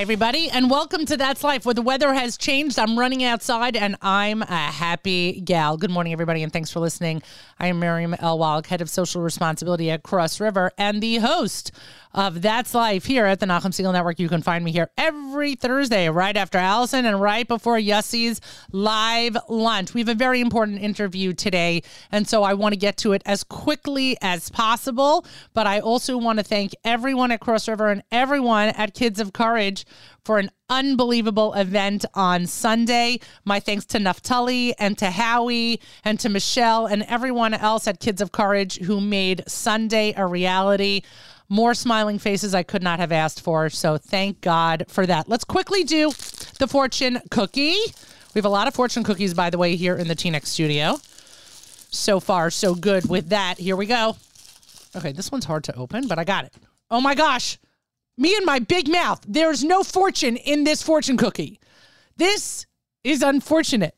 Everybody, and welcome to That's Life, where the weather has changed. I'm running outside and I'm a happy gal. Good morning, everybody, and thanks for listening. I am Miriam L. Wallach, head of social responsibility at Cross River, and the host of That's Life here at the Nachum Segal Network. You can find me here every Thursday, right after Allison and right before Yussie's live lunch. We have a very important interview today, and so I want to get to it as quickly as possible. But I also want to thank everyone at Cross River and everyone at Kids of Courage for an unbelievable event on Sunday. My thanks to Naftali and to Howie and to Michelle and everyone else at Kids of Courage who made Sunday a reality. More smiling faces I could not have asked for. So thank God for that. Let's quickly do the fortune cookie. We have a lot of fortune cookies, by the way, here in the TNX studio. So far, so good with that. Here we go. Okay, this one's hard to open, but I got it. Oh my gosh. Me and my big mouth. There's no fortune in this fortune cookie. This is unfortunate.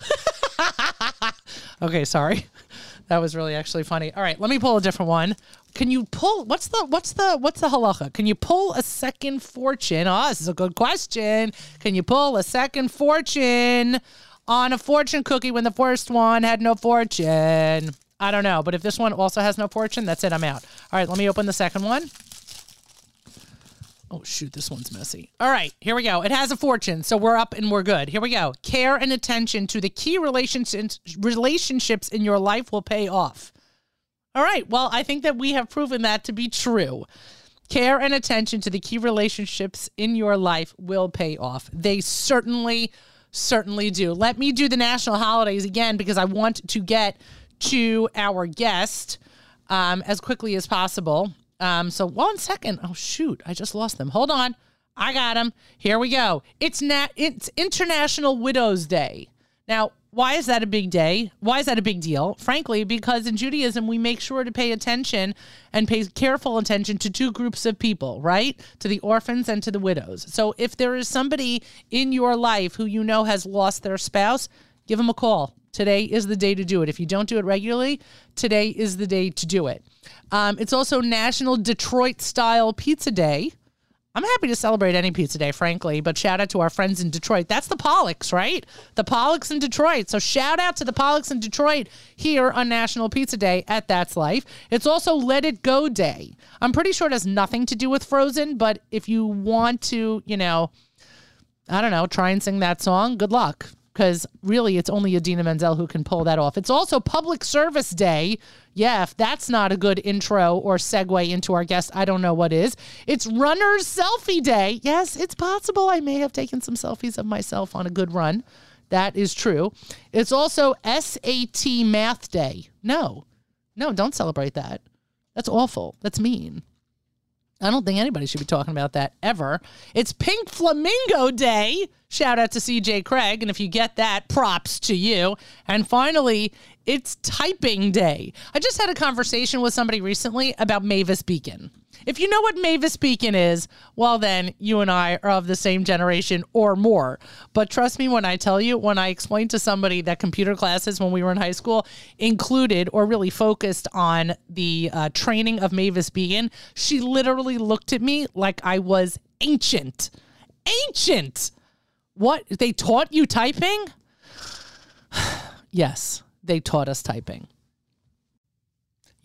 okay, sorry. That was really actually funny. All right, let me pull a different one. Can you pull what's the what's the what's the halacha? Can you pull a second fortune? Oh, this is a good question. Can you pull a second fortune on a fortune cookie when the first one had no fortune? I don't know, but if this one also has no fortune, that's it. I'm out. All right, let me open the second one. Oh, shoot, this one's messy. All right, here we go. It has a fortune, so we're up and we're good. Here we go. Care and attention to the key relationships relationships in your life will pay off. All right, well, I think that we have proven that to be true. Care and attention to the key relationships in your life will pay off. They certainly, certainly do. Let me do the national holidays again because I want to get to our guest um, as quickly as possible. Um, so one second. Oh shoot, I just lost them. Hold on. I got them. Here we go. It's nat it's International Widows Day. Now, why is that a big day? Why is that a big deal? Frankly, because in Judaism we make sure to pay attention and pay careful attention to two groups of people, right? To the orphans and to the widows. So if there is somebody in your life who you know has lost their spouse, give them a call. Today is the day to do it. If you don't do it regularly, today is the day to do it. Um, it's also National Detroit Style Pizza Day. I'm happy to celebrate any pizza day, frankly, but shout out to our friends in Detroit. That's the Pollocks, right? The Pollocks in Detroit. So shout out to the Pollocks in Detroit here on National Pizza Day at That's Life. It's also Let It Go Day. I'm pretty sure it has nothing to do with Frozen, but if you want to, you know, I don't know, try and sing that song, good luck because really it's only Idina Menzel who can pull that off. It's also Public Service Day. Yeah, if that's not a good intro or segue into our guest, I don't know what is. It's Runner's Selfie Day. Yes, it's possible I may have taken some selfies of myself on a good run. That is true. It's also SAT Math Day. No, no, don't celebrate that. That's awful. That's mean. I don't think anybody should be talking about that ever. It's Pink Flamingo Day. Shout out to CJ Cregg. And if you get that, props to you. And finally, it's Typing Day. I just had a conversation with somebody recently about Mavis Beacon. If you know what Mavis Beacon is, well, then you and I are of the same generation or more. But trust me when I tell you, when I explained to somebody that computer classes when we were in high school included or really focused on the uh, training of Mavis Beacon, she literally looked at me like I was ancient. Ancient! What? They taught you typing? yes, they taught us typing.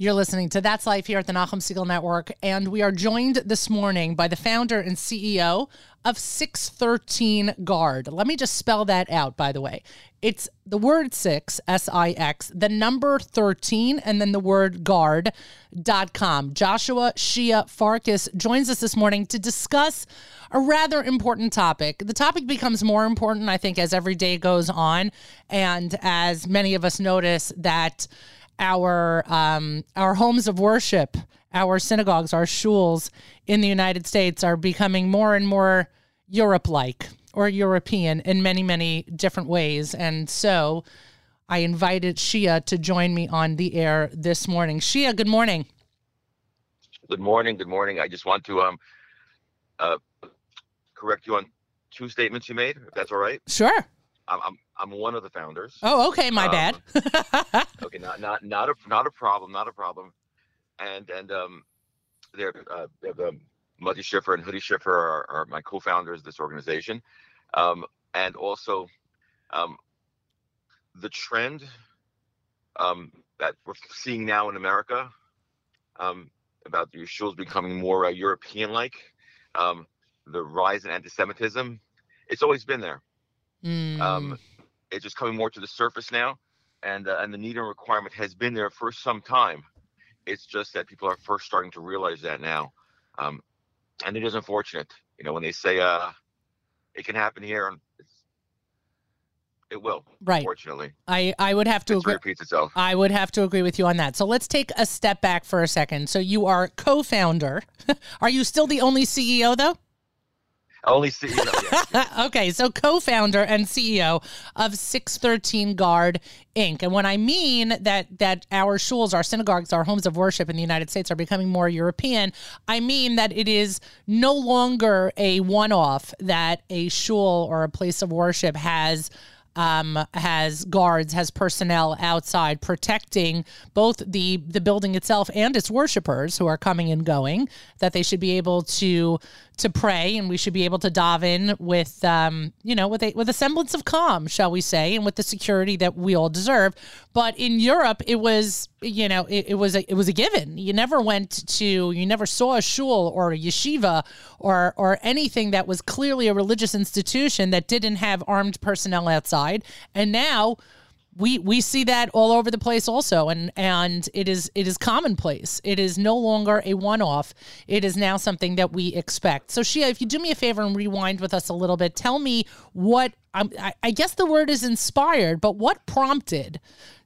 You're listening to That's Life here at the Nachum Segal Network, and we are joined this morning by the founder and CEO of 613 Guard. Let me just spell that out, by the way. It's the word six, S I X, the number 13, and then the word guard.com. Joshua Shia Farkas joins us this morning to discuss a rather important topic. The topic becomes more important, I think, as every day goes on, and as many of us notice that our um, our homes of worship, our synagogues, our shuls in the United States are becoming more and more Europe-like or European in many many different ways, and so. I invited Shia to join me on the air this morning. Shia, good morning. Good morning. Good morning. I just want to um uh correct you on two statements you made, if that's all right. Sure. I'm I'm, I'm one of the founders. Oh, okay. My Um, bad. Okay, not not not a not a problem, not a problem. And and um, they're uh, um, Muddy Schiffer and Hoodie Schiffer are, are my co-founders of this organization, um, and also um, the trend um, that we're seeing now in America um, about the shuls becoming more uh, European-like, um, the rise in anti-Semitism. It's always been there. Mm. Um, it's just coming more to the surface now, and uh, and the need and requirement has been there for some time. It's just that people are first starting to realize that now, um, and it is unfortunate. You know, when they say uh, it can happen here, and it's, it will. Right. Unfortunately, I, I would have to agree. repeats itself. I would have to agree with you on that. So let's take a step back for a second. So you are co-founder. are you still the only CEO though? Only CEO. yeah. okay, so co-founder and CEO of 613 Guard Inc. And when I mean that that our shuls, our synagogues, our homes of worship in the United States are becoming more European, I mean that it is no longer a one-off that a shul or a place of worship has um, has guards, has personnel outside protecting both the the building itself and its worshipers who are coming and going. That they should be able to to pray, and we should be able to dive in with um, you know with a with a semblance of calm, shall we say, and with the security that we all deserve. But in Europe, it was you know it, it was a it was a given. You never went to you never saw a shul or a yeshiva or or anything that was clearly a religious institution that didn't have armed personnel outside. And now we we see that all over the place also and and it is it is commonplace it is no longer a one-off it is now something that we expect so shia if you do me a favor and rewind with us a little bit tell me what I'm, I, I guess the word is inspired but what prompted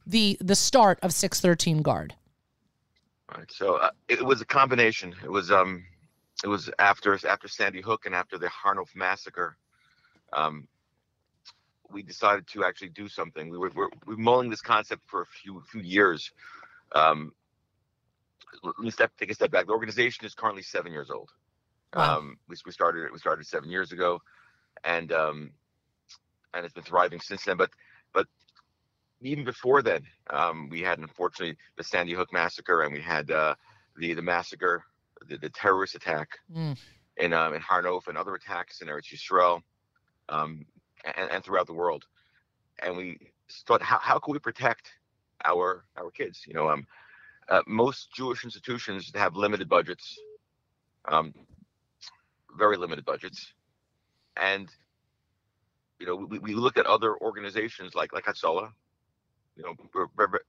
the the start of 613 guard All right. So uh, it was a combination. It was um, it was after after Sandy Hook and after the Harnof massacre. Um, we decided to actually do something. We were, we're, we were mulling this concept for a few few years. Um, let me step take a step back. The organization is currently seven years old. Wow. Um, we, we started it. We started seven years ago, and um, and it's been thriving since then. But but even before then, um, we had unfortunately the Sandy Hook massacre, and we had uh, the the massacre, the, the terrorist attack Mm. in um, in Harnof, and other attacks in Eretz Yisrael, um, and, and throughout the world. And we thought, how how can we protect our our kids? You know, um, uh, most Jewish institutions have limited budgets, um, very limited budgets, and you know, we, we looked at other organizations like like Hatzalah. You know, we're, we're,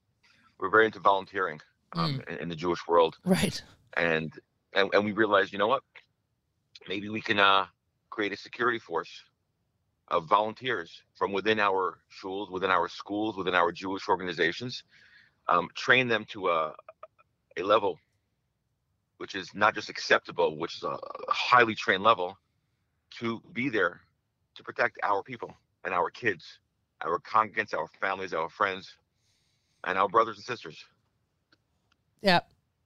we're very into volunteering um, in, in the Jewish world, right and, and and we realized, you know what, maybe we can uh, create a security force of volunteers from within our shuls, within our schools, within our Jewish organizations, um, train them to a a level which is not just acceptable, which is a highly trained level, to be there to protect our people and our kids, our congregants, our families, our friends, and our brothers and sisters. Yeah,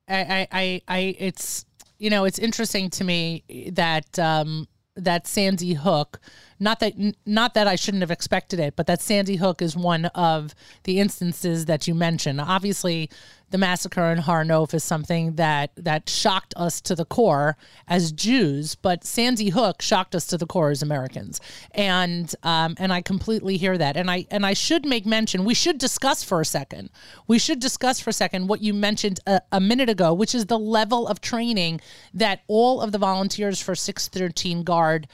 I, I, I, I, it's you know, it's interesting to me that um, that Sandy Hook, not that not that I shouldn't have expected it, but that Sandy Hook is one of the instances that you mentioned. Obviously, the massacre in Harnof is something that that shocked us to the core as Jews, but Sandy Hook shocked us to the core as Americans, and um, and I completely hear that, and I and I should make mention. We should discuss for a second. We should discuss for a second what you mentioned a, a minute ago, which is the level of training that all of the volunteers for 613 Guard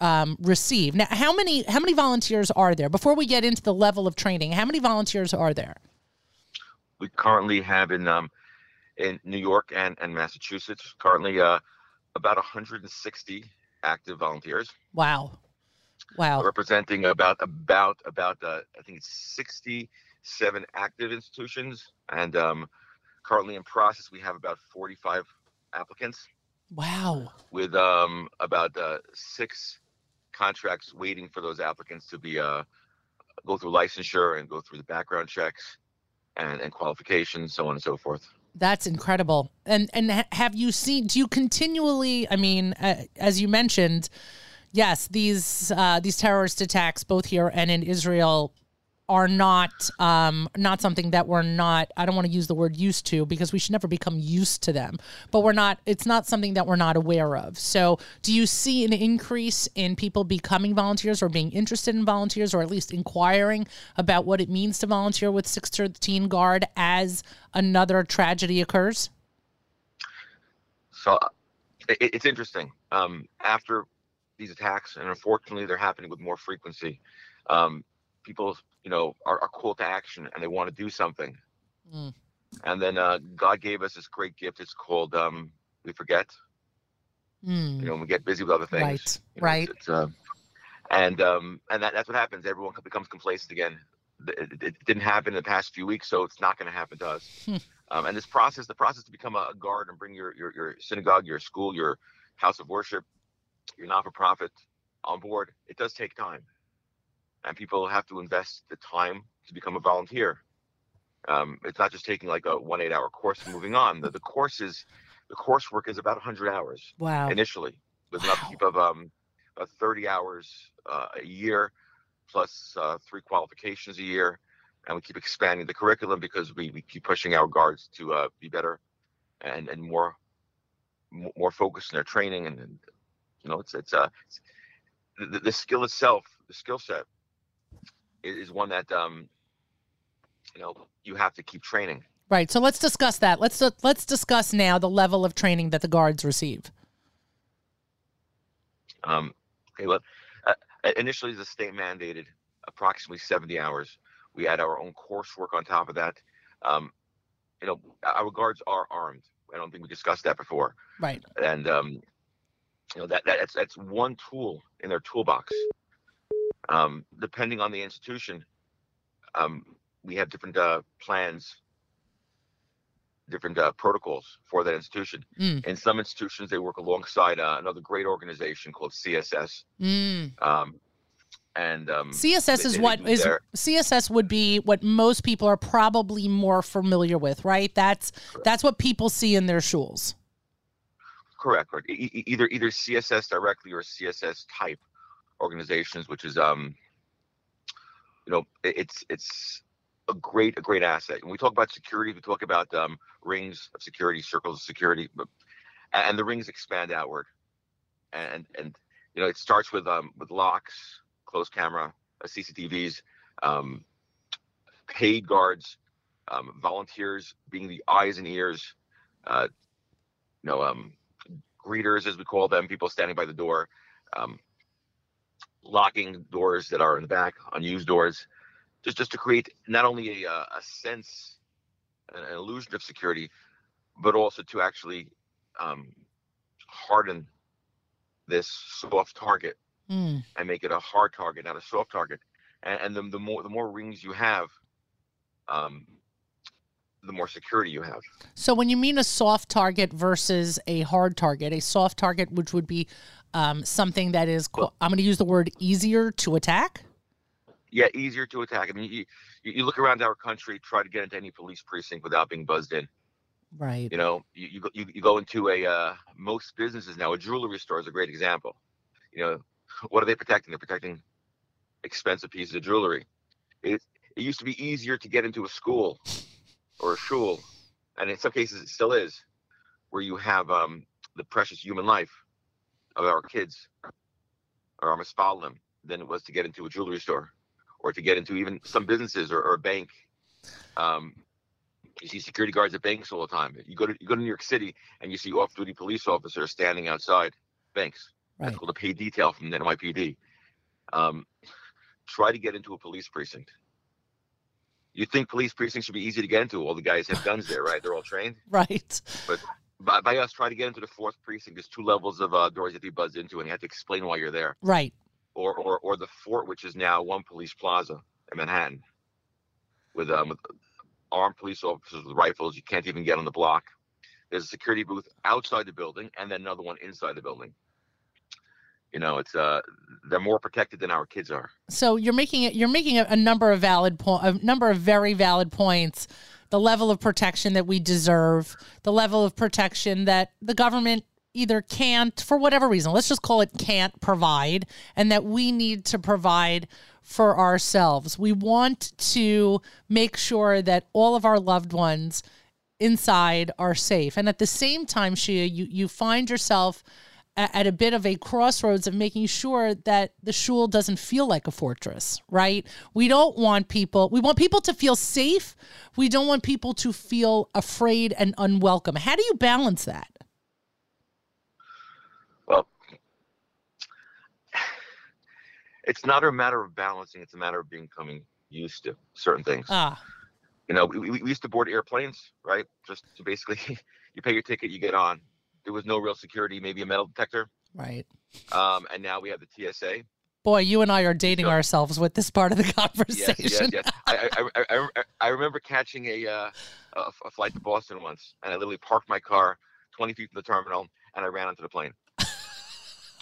um, receive. Now, how many how many volunteers are there? Before we get into the level of training, how many volunteers are there? We currently have in um, in New York and, and Massachusetts currently uh, about 160 active volunteers Wow, wow, representing about about about uh, I think it's 67 active institutions and um, currently in process we have about 45 applicants wow. with um, about uh, six contracts waiting for those applicants to be uh, go through licensure and go through the background checks and, and qualifications, so on and so forth. That's incredible. And and have you seen? Do you continually? I mean, uh, as you mentioned, yes, these uh, these terrorist attacks, both here and in Israel, are not um, not something that we're not. I don't want to use the word used to because we should never become used to them. But we're not. It's not something that we're not aware of. So, do you see an increase in people becoming volunteers or being interested in volunteers, or at least inquiring about what it means to volunteer with 613 Guard as another tragedy occurs? So, it, it's interesting. Um, after these attacks, and unfortunately, they're happening with more frequency. Um, people, you know, are, are called to action and they want to do something. Mm. And then uh, God gave us this great gift. It's called um, we forget. Mm. You know, we get busy with other things. Right. You know, right. It's, it's, uh, and um, and that, that's what happens. Everyone becomes complacent again. It, it, didn't happen in the past few weeks, so it's not going to happen to us. Hmm. Um, and this process, the process to become a guard and bring your, your your synagogue, your school, your house of worship, your not-for-profit on board, it does take time and people have to invest the time to become a volunteer. Um, it's not just taking like a one eight hour course and moving on. The, the course is the coursework is about 100 hours wow. initially with wow. an upkeep of um, 30 hours uh, a year plus uh, three qualifications a year. And we keep expanding the curriculum because we, we keep pushing our guards to uh, be better and, and more more focused in their training. And, and you know, it's, it's, uh, it's the, the skill itself, the skill set is one that um, you know you have to keep training. Right. So let's discuss that. Let's let's discuss now the level of training that the guards receive. Um, okay. Well, uh, initially the state mandated approximately 70 hours. We had our own coursework on top of that. Um, you know, our guards are armed. I don't think we discussed that before. Right. And um, you know that, that that's that's one tool in their toolbox um, depending on the institution, um, we have different uh, plans, different uh, protocols for that institution. Mm. In some institutions, they work alongside uh, another great organization called CSS. Mm. Um, and um, CSS is what is their, CSS would be what most people are probably more familiar with, right? That's correct. that's what people see in their schools. Correct. correct. E- either either CSS directly or CSS type organizations, which is um, you know, it's it's a great a great asset. When we talk about security, we talk about um, rings of security, circles of security, and the rings expand outward, and and you know it starts with um with locks, closed camera, uh, CCTVs, um, paid guards, um, volunteers being the eyes and ears, uh, you know um, greeters as we call them, people standing by the door. Um, locking doors that are in the back, unused doors, just just to create not only a, uh, a sense, an, an illusion of security, but also to actually um, harden this soft target mm. and make it a hard target, not a soft target. And, and the, the more the more rings you have, um, the more security you have. So when you mean a soft target versus a hard target, a soft target, which would be um, something that is, well, I'm going to use the word easier to attack. Yeah, easier to attack. I mean, you, you look around our country, try to get into any police precinct without being buzzed in. Right. You know, you you, you go into a uh, most businesses now. A jewelry store is a great example. You know, what are they protecting? They're protecting expensive pieces of jewelry. It it used to be easier to get into a school or a shul, and in some cases it still is, where you have um, the precious human life of our kids or our misfalim than it was to get into a jewelry store or to get into even some businesses or, or a bank. Um, you see security guards at banks all the time. You go to you go to New York City and you see off-duty police officers standing outside banks. Right. That's called a paid detail from the NYPD. Um, try to get into a police precinct. You think police precincts should be easy to get into? All the guys have guns there, right? They're all trained. Right. But by, by us trying to get into the fourth precinct, there's two levels of uh, doors that you buzz into, and you have to explain why you're there. Right. Or, or, or the fort, which is now one police plaza in Manhattan, with um, with armed police officers with rifles. You can't even get on the block. There's a security booth outside the building, and then another one inside the building. You know, it's uh, they're more protected than our kids are. So you're making it. You're making a, a number of valid point, a number of very valid points the level of protection that we deserve, the level of protection that the government either can't, for whatever reason, let's just call it can't provide, and that we need to provide for ourselves. We want to make sure that all of our loved ones inside are safe. And at the same time, Shia, you, you find yourself at a bit of a crossroads of making sure that the shul doesn't feel like a fortress, right? We don't want people, we want people to feel safe. We don't want people to feel afraid and unwelcome. How do you balance that? Well, it's not a matter of balancing, it's a matter of becoming used to certain things. Ah. You know, we, we used to board airplanes, right? Just to basically, you pay your ticket, you get on there was no real security, maybe a metal detector. Right. Um, and now we have the TSA. Boy, you and I are dating so, ourselves with this part of the conversation. Yes, yes, yes. I, I, I, I, remember catching a, uh, a, a flight to Boston once, and I literally parked my car 20 feet from the terminal, and I ran onto the plane.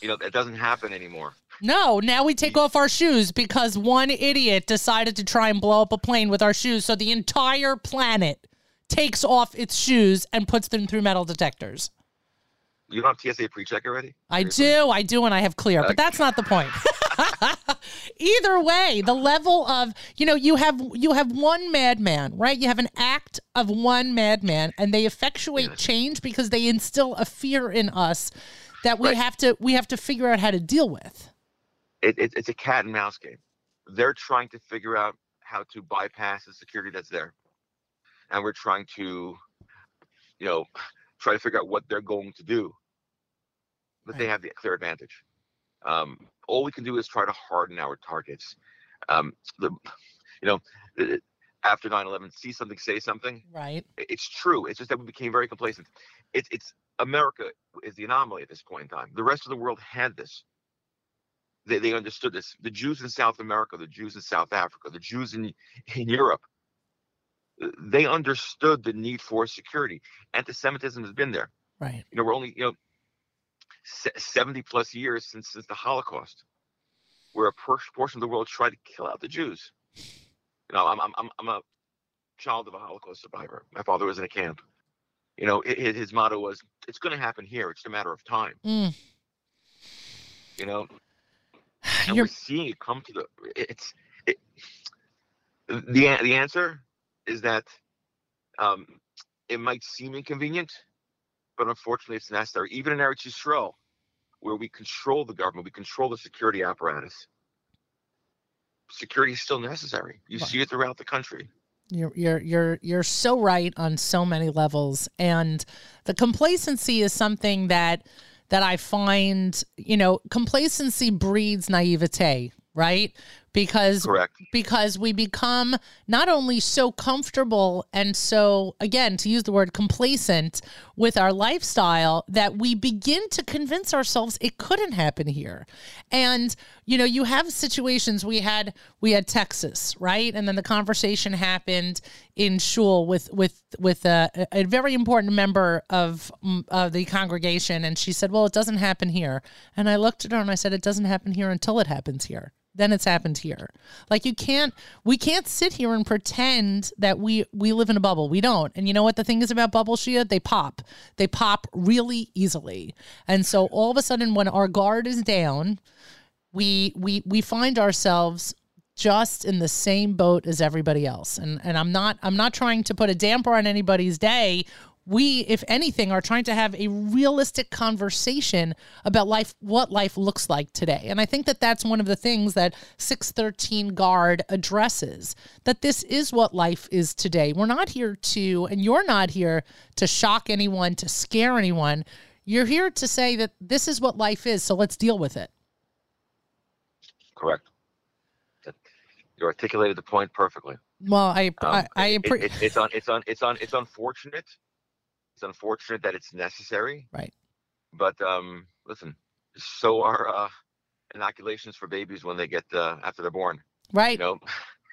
you know, that doesn't happen anymore. No, now we take off our shoes because one idiot decided to try and blow up a plane with our shoes. So the entire planet takes off its shoes and puts them through metal detectors. You don't have TSA pre-check already? I do, I do, and I have clear, but that's not the point. Either way, the level of you know you have you have one madman, right? You have an act of one madman, and they effectuate change because they instill a fear in us that we right. have to we have to figure out how to deal with. It, it, it's a cat and mouse game. They're trying to figure out how to bypass the security that's there, and we're trying to, you know, try to figure out what they're going to do. But right. they have the clear advantage. Um, all we can do is try to harden our targets. Um, the, you know, after 9/11, see something, say something. Right. It's true. It's just that we became very complacent. It's it's America is the anomaly at this point in time. The rest of the world had this. They, they understood this. The Jews in South America, the Jews in South Africa, the Jews in in Europe, they understood the need for security. Anti-Semitism has been there. Right. You know, we're only you know 70 plus years since since the Holocaust, where a portion of the world tried to kill out the Jews. You know, I'm I'm I'm a child of a Holocaust survivor. My father was in a camp. You know, it, his motto was, "It's going to happen here. It's a matter of time." Mm. You know, and You're... we're seeing it come to the. It's it, the the answer is that um, it might seem inconvenient, but unfortunately it's necessary. Even in Eretz Yisrael, where we control the government, we control the security apparatus, security is still necessary. You see it throughout the country. You're you're you're you're so right on so many levels, and the complacency is something that that I find, you know, complacency breeds naivete, right? Because Correct. because we become not only so comfortable and so again to use the word complacent with our lifestyle that we begin to convince ourselves it couldn't happen here. And you know you have situations. We had we had Texas right? And then the conversation happened in shul with with with a, a very important member of mm, of the congregation. And she said well it doesn't happen here. And I looked at her and I said it doesn't happen here until it happens here then it's happened here. Like you can't we can't sit here and pretend that we we live in a bubble. We don't. And you know what the thing is about bubble Shia? They pop. They pop really easily. And so all of a sudden when our guard is down, we we we find ourselves just in the same boat as everybody else. And and I'm not I'm not trying to put a damper on anybody's day we, if anything, are trying to have a realistic conversation about life, what life looks like today. And I think that that's one of the things that 613 Guard addresses that this is what life is today. We're not here to, and you're not here to shock anyone, to scare anyone. You're here to say that this is what life is, so let's deal with it. Correct. You articulated the point perfectly. Well, I, um, I, I it, it, it's on, it's on, it's on, it's unfortunate it's unfortunate that it's necessary. Right. But um, listen, so are uh, inoculations for babies when they get uh, after they're born. Right. You know,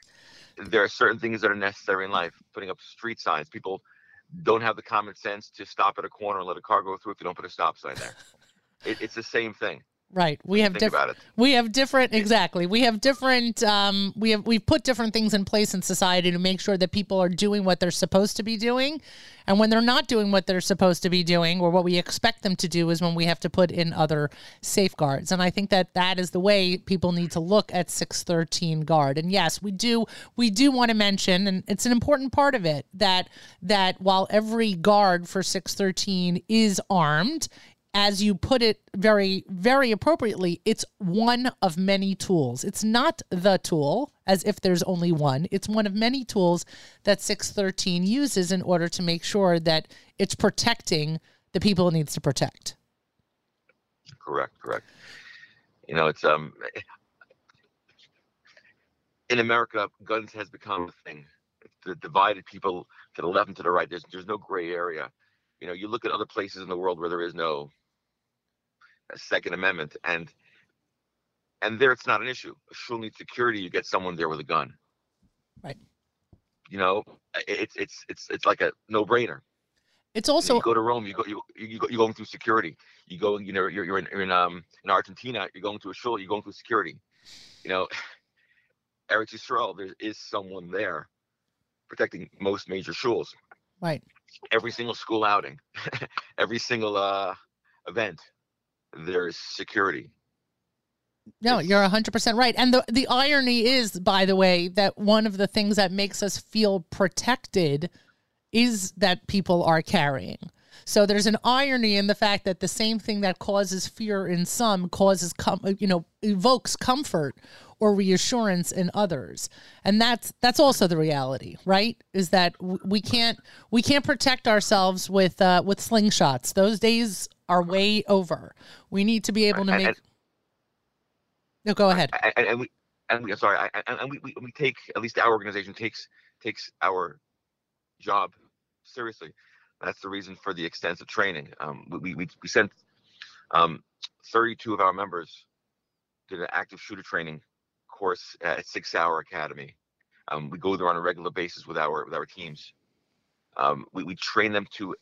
there are certain things that are necessary in life. Putting up street signs. People don't have the common sense to stop at a corner and let a car go through if you don't put a stop sign there. it, it's the same thing. Right. We have different. We have different. Exactly. We have different. Um, we have we've put different things in place in society to make sure that people are doing what they're supposed to be doing, and when they're not doing what they're supposed to be doing, or what we expect them to do, is when we have to put in other safeguards. And I think that that is the way people need to look at six thirteen guard. And yes, we do. We do want to mention, and it's an important part of it that that while every guard for six thirteen is armed as you put it very, very appropriately, it's one of many tools. It's not the tool, as if there's only one. It's one of many tools that 613 uses in order to make sure that it's protecting the people it needs to protect. Correct, correct. You know, it's um in America, guns has become a thing. The divided people to the left and to the right. There's there's no gray area. You know, you look at other places in the world where there is no Second Amendment, and and there it's not an issue. A shul needs security. You get someone there with a gun. Right. You know, it's it's it's it's like a no brainer. It's also you go to Rome, you go you you go you're going through security. You go, you know, you're you're in, you're in um in Argentina, you're going to a shul, you're going through security. You know, Eretz Yisrael, there is someone there protecting most major shuls. right. Every single school outing, every single uh event, there's security. No, It's- you're 100% right. And the the irony is by the way that one of the things that makes us feel protected is that people are carrying. So there's an irony in the fact that the same thing that causes fear in some causes com- you know evokes comfort or reassurance in others. And that's that's also the reality, right? Is that we can't we can't protect ourselves with uh with slingshots. Those days are way over. We need to be able to make and- No, go ahead. And, and we and we I'm sorry, I, and, we, we we take at least our organization takes takes our job seriously. That's the reason for the extensive training. Um, we, we, we we sent um, 32 of our members did an active shooter training course at Sig Sauer Academy. Um, we go there on a regular basis with our with our teams. Um, we, we train them to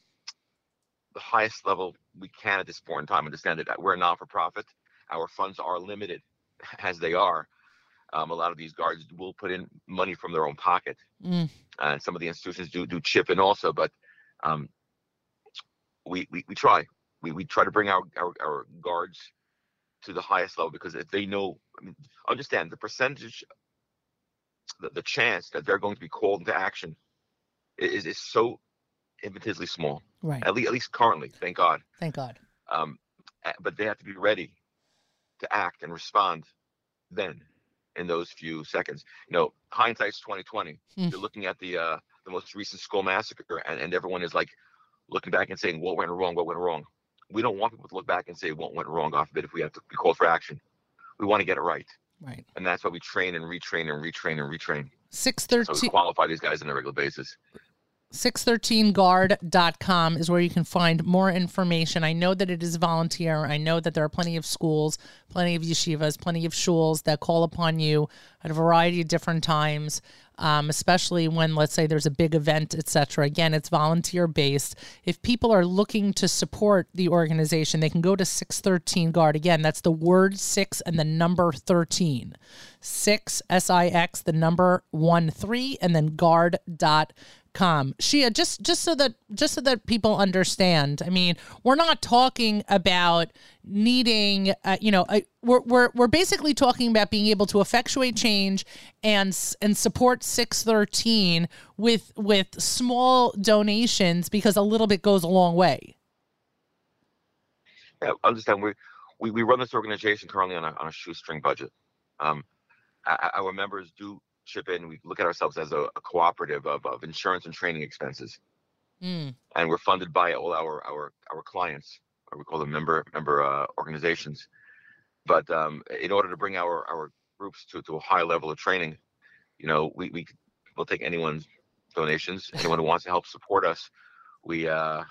the highest level we can at this point in time. Understand it. We're a non-for-profit. Our funds are limited as they are. Um, a lot of these guards will put in money from their own pocket Mm, and some of the institutions do do chip in also but um, we, we we try we, we try to bring our, our our guards to the highest level because if they know I mean, understand the percentage the, the chance that they're going to be called into action is is so infinitesimally small right. at least, at least currently thank god Thank God. um, but they have to be ready to act and respond then in those few seconds. You know, hindsight's twenty twenty. Hmm. You're looking at the uh, the most recent school massacre, and, and everyone is like looking back and saying, "What went wrong? What went wrong?" We don't want people to look back and say, "What went wrong?" God forbid if we have to be called for action. We want to get it right, Right. and that's why we train and retrain and retrain and retrain. So we 613 qualify these guys on a regular basis. 613guard.com is where you can find more information. I know that it is volunteer. I know that there are plenty of schools, plenty of yeshivas, plenty of shuls that call upon you at a variety of different times, um, especially when, let's say, there's a big event, etc. Again, it's volunteer based. If people are looking to support the organization, they can go to 613 Guard. Again, that's the word six and the number 13. Six, S I X, the number one three, and then guard dot com. Shia just just so that just so that people understand. I mean we're not talking about needing uh, you know uh, we're, we're we're basically talking about being able to effectuate change and and support 613 with with small donations because a little bit goes a long way. Yeah, understand. We we, we run this organization currently on a, on a shoestring budget. Um, our members do chip in. We look at ourselves as a, a cooperative of, of insurance and training expenses, Mm, and we're funded by all our our our clients, or we call them member member uh, organizations. But um, in order to bring our our groups to, to a high level of training, you know, we we will take anyone's donations. Anyone who wants to help support us, we uh,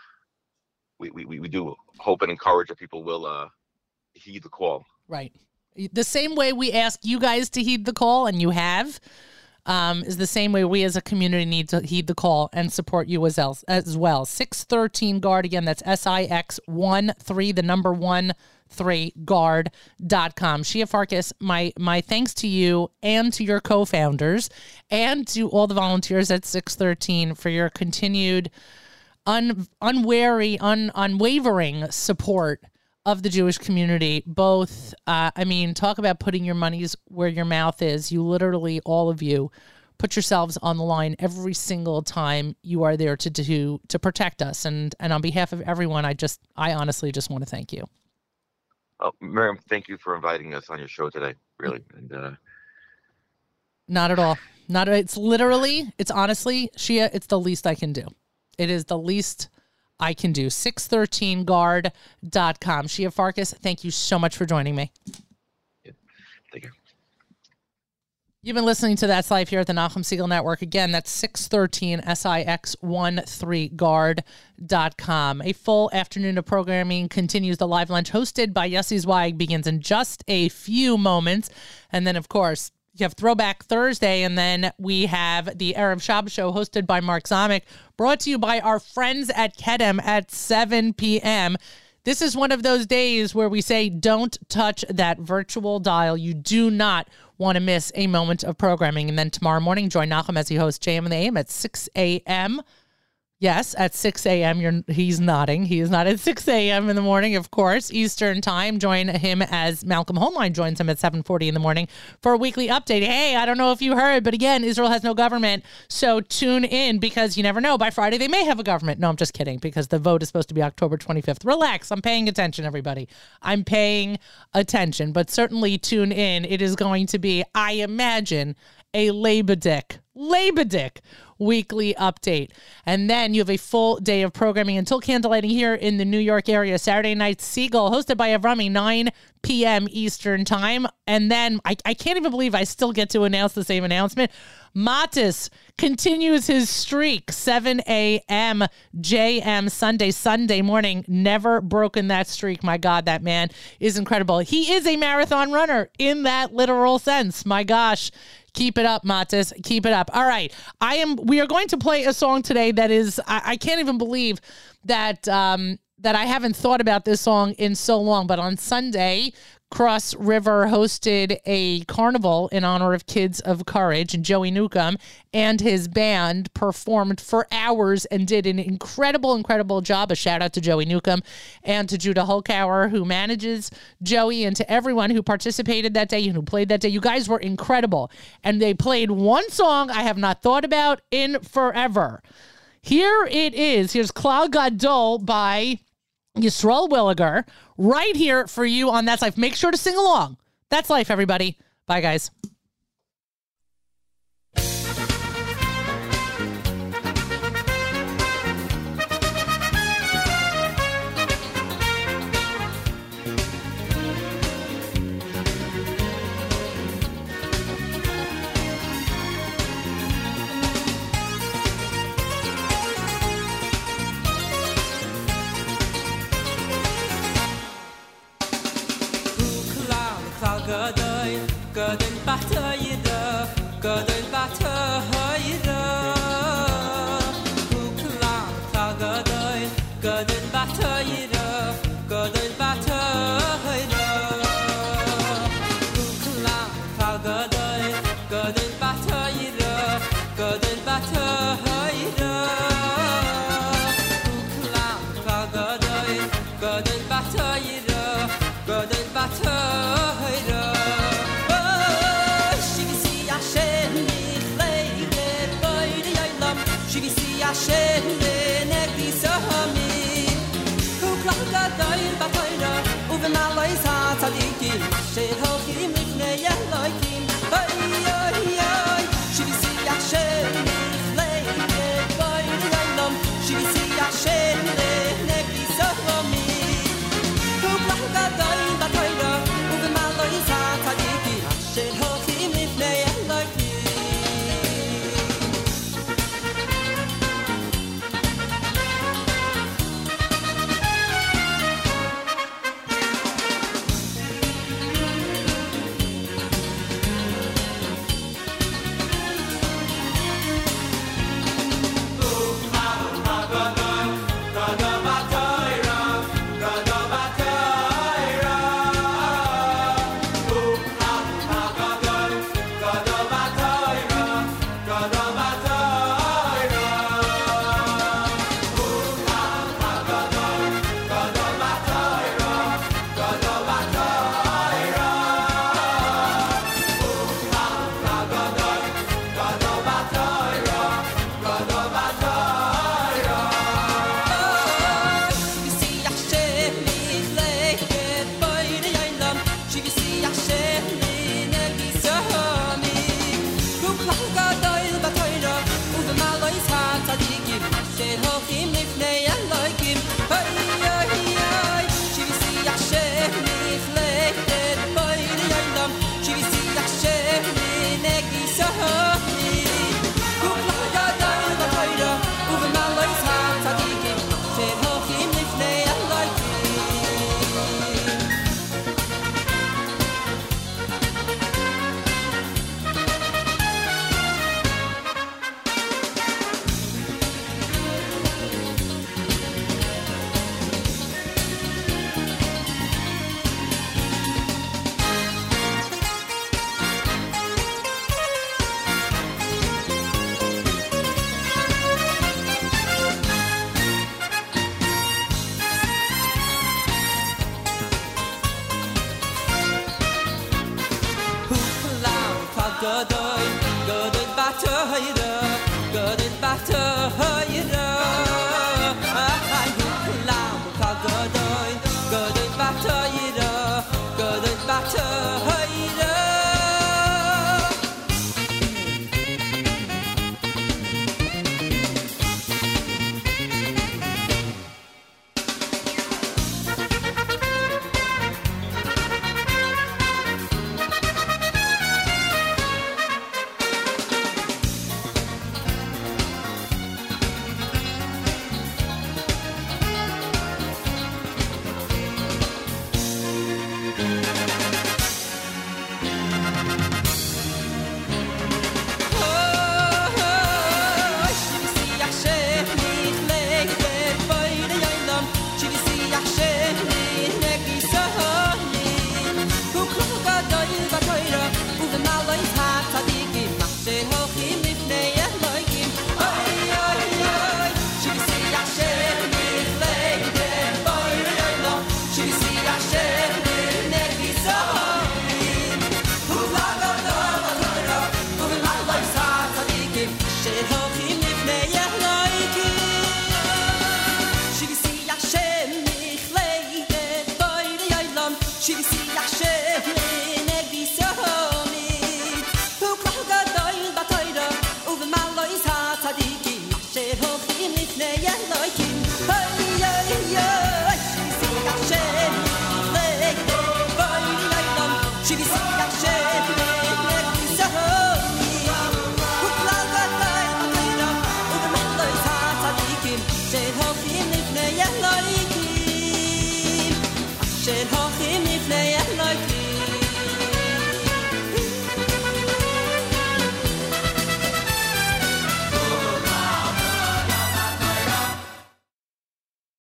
we, we, we we do hope and encourage that people will uh, heed the call. right the same way we ask you guys to heed the call and you have um, is the same way we as a community need to heed the call and support you as, else, as well. 613 Guard, again, that's S I X 1 3, the number 1 3 guard.com. Shia Farkas, my, my thanks to you and to your co founders and to all the volunteers at 613 for your continued un, unwary, un, unwavering support of the Jewish community. Both, uh, I mean, talk about putting your monies where your mouth is. You literally, all of you, put yourselves on the line every single time you are there to do to protect us. And and on behalf of everyone, I just, I honestly just want to thank you. Oh, Miriam, thank you for inviting us on your show today. Really, and uh, not at all. Not it's literally, it's honestly, Shia, it's the least I can do. It is the least I can do. 613guard.com. Shia Farkas, thank you so much for joining me. Yeah. Thank you. You've been listening to That's Life here at the Nachum Segal Network. Again, that's 613 SIX13guard.com. A full afternoon of programming continues. The live lunch hosted by Yossi Zweig begins in just a few moments. And then, of course, you have Throwback Thursday, and then we have the Erev Shabbos show hosted by Mark Zamek, brought to you by our friends at Kedem at 7 p.m. This is one of those days where we say, don't touch that virtual dial. You do not want to miss a moment of programming. And then tomorrow morning, join Nachum as he hosts JM in the AM at 6 a.m. Yes, at 6 a.m. He's nodding. He is not at 6 a.m. in the morning, of course, Eastern time. Join him as Malcolm Hoenlein joins him at 7:40 in the morning for a weekly update. Hey, I don't know if you heard, but again, Israel has no government, so tune in because you never know. By Friday, they may have a government. No, I'm just kidding because the vote is supposed to be October 25th. Relax. I'm paying attention, everybody. I'm paying attention, but certainly tune in. It is going to be, I imagine, a Labor Dick. Labor Dick weekly update. And then you have a full day of programming until candlelighting here in the New York area. Saturday night, Segal, hosted by Avrami, 9 p.m. Eastern Time. And then I, I can't even believe I still get to announce the same announcement. Matis continues his streak, 7 a.m. JM Sunday, Sunday morning. Never broken that streak. My God, that man is incredible. He is a marathon runner in that literal sense. My gosh. Keep it up, Matis. Keep it up. All right. I am we are going to play a song today that is I, I can't even believe that um that I haven't thought about this song in so long, but on Sunday, Cross River hosted a carnival in honor of Kids of Courage, and Joey Newcomb and his band performed for hours and did an incredible, incredible job. A shout out to Joey Newcomb and to Judah Holkauer, who manages Joey, and to everyone who participated that day and who played that day. You guys were incredible. And they played one song I have not thought about in forever. Here it is. Here's Cloud Gadol by Yisrael Williger right here for you on That's Life. Make sure to sing along. That's life, everybody. Bye, guys. Gadol, Gadol Batayida, Gadol Batayida. Tzadikim Asher batter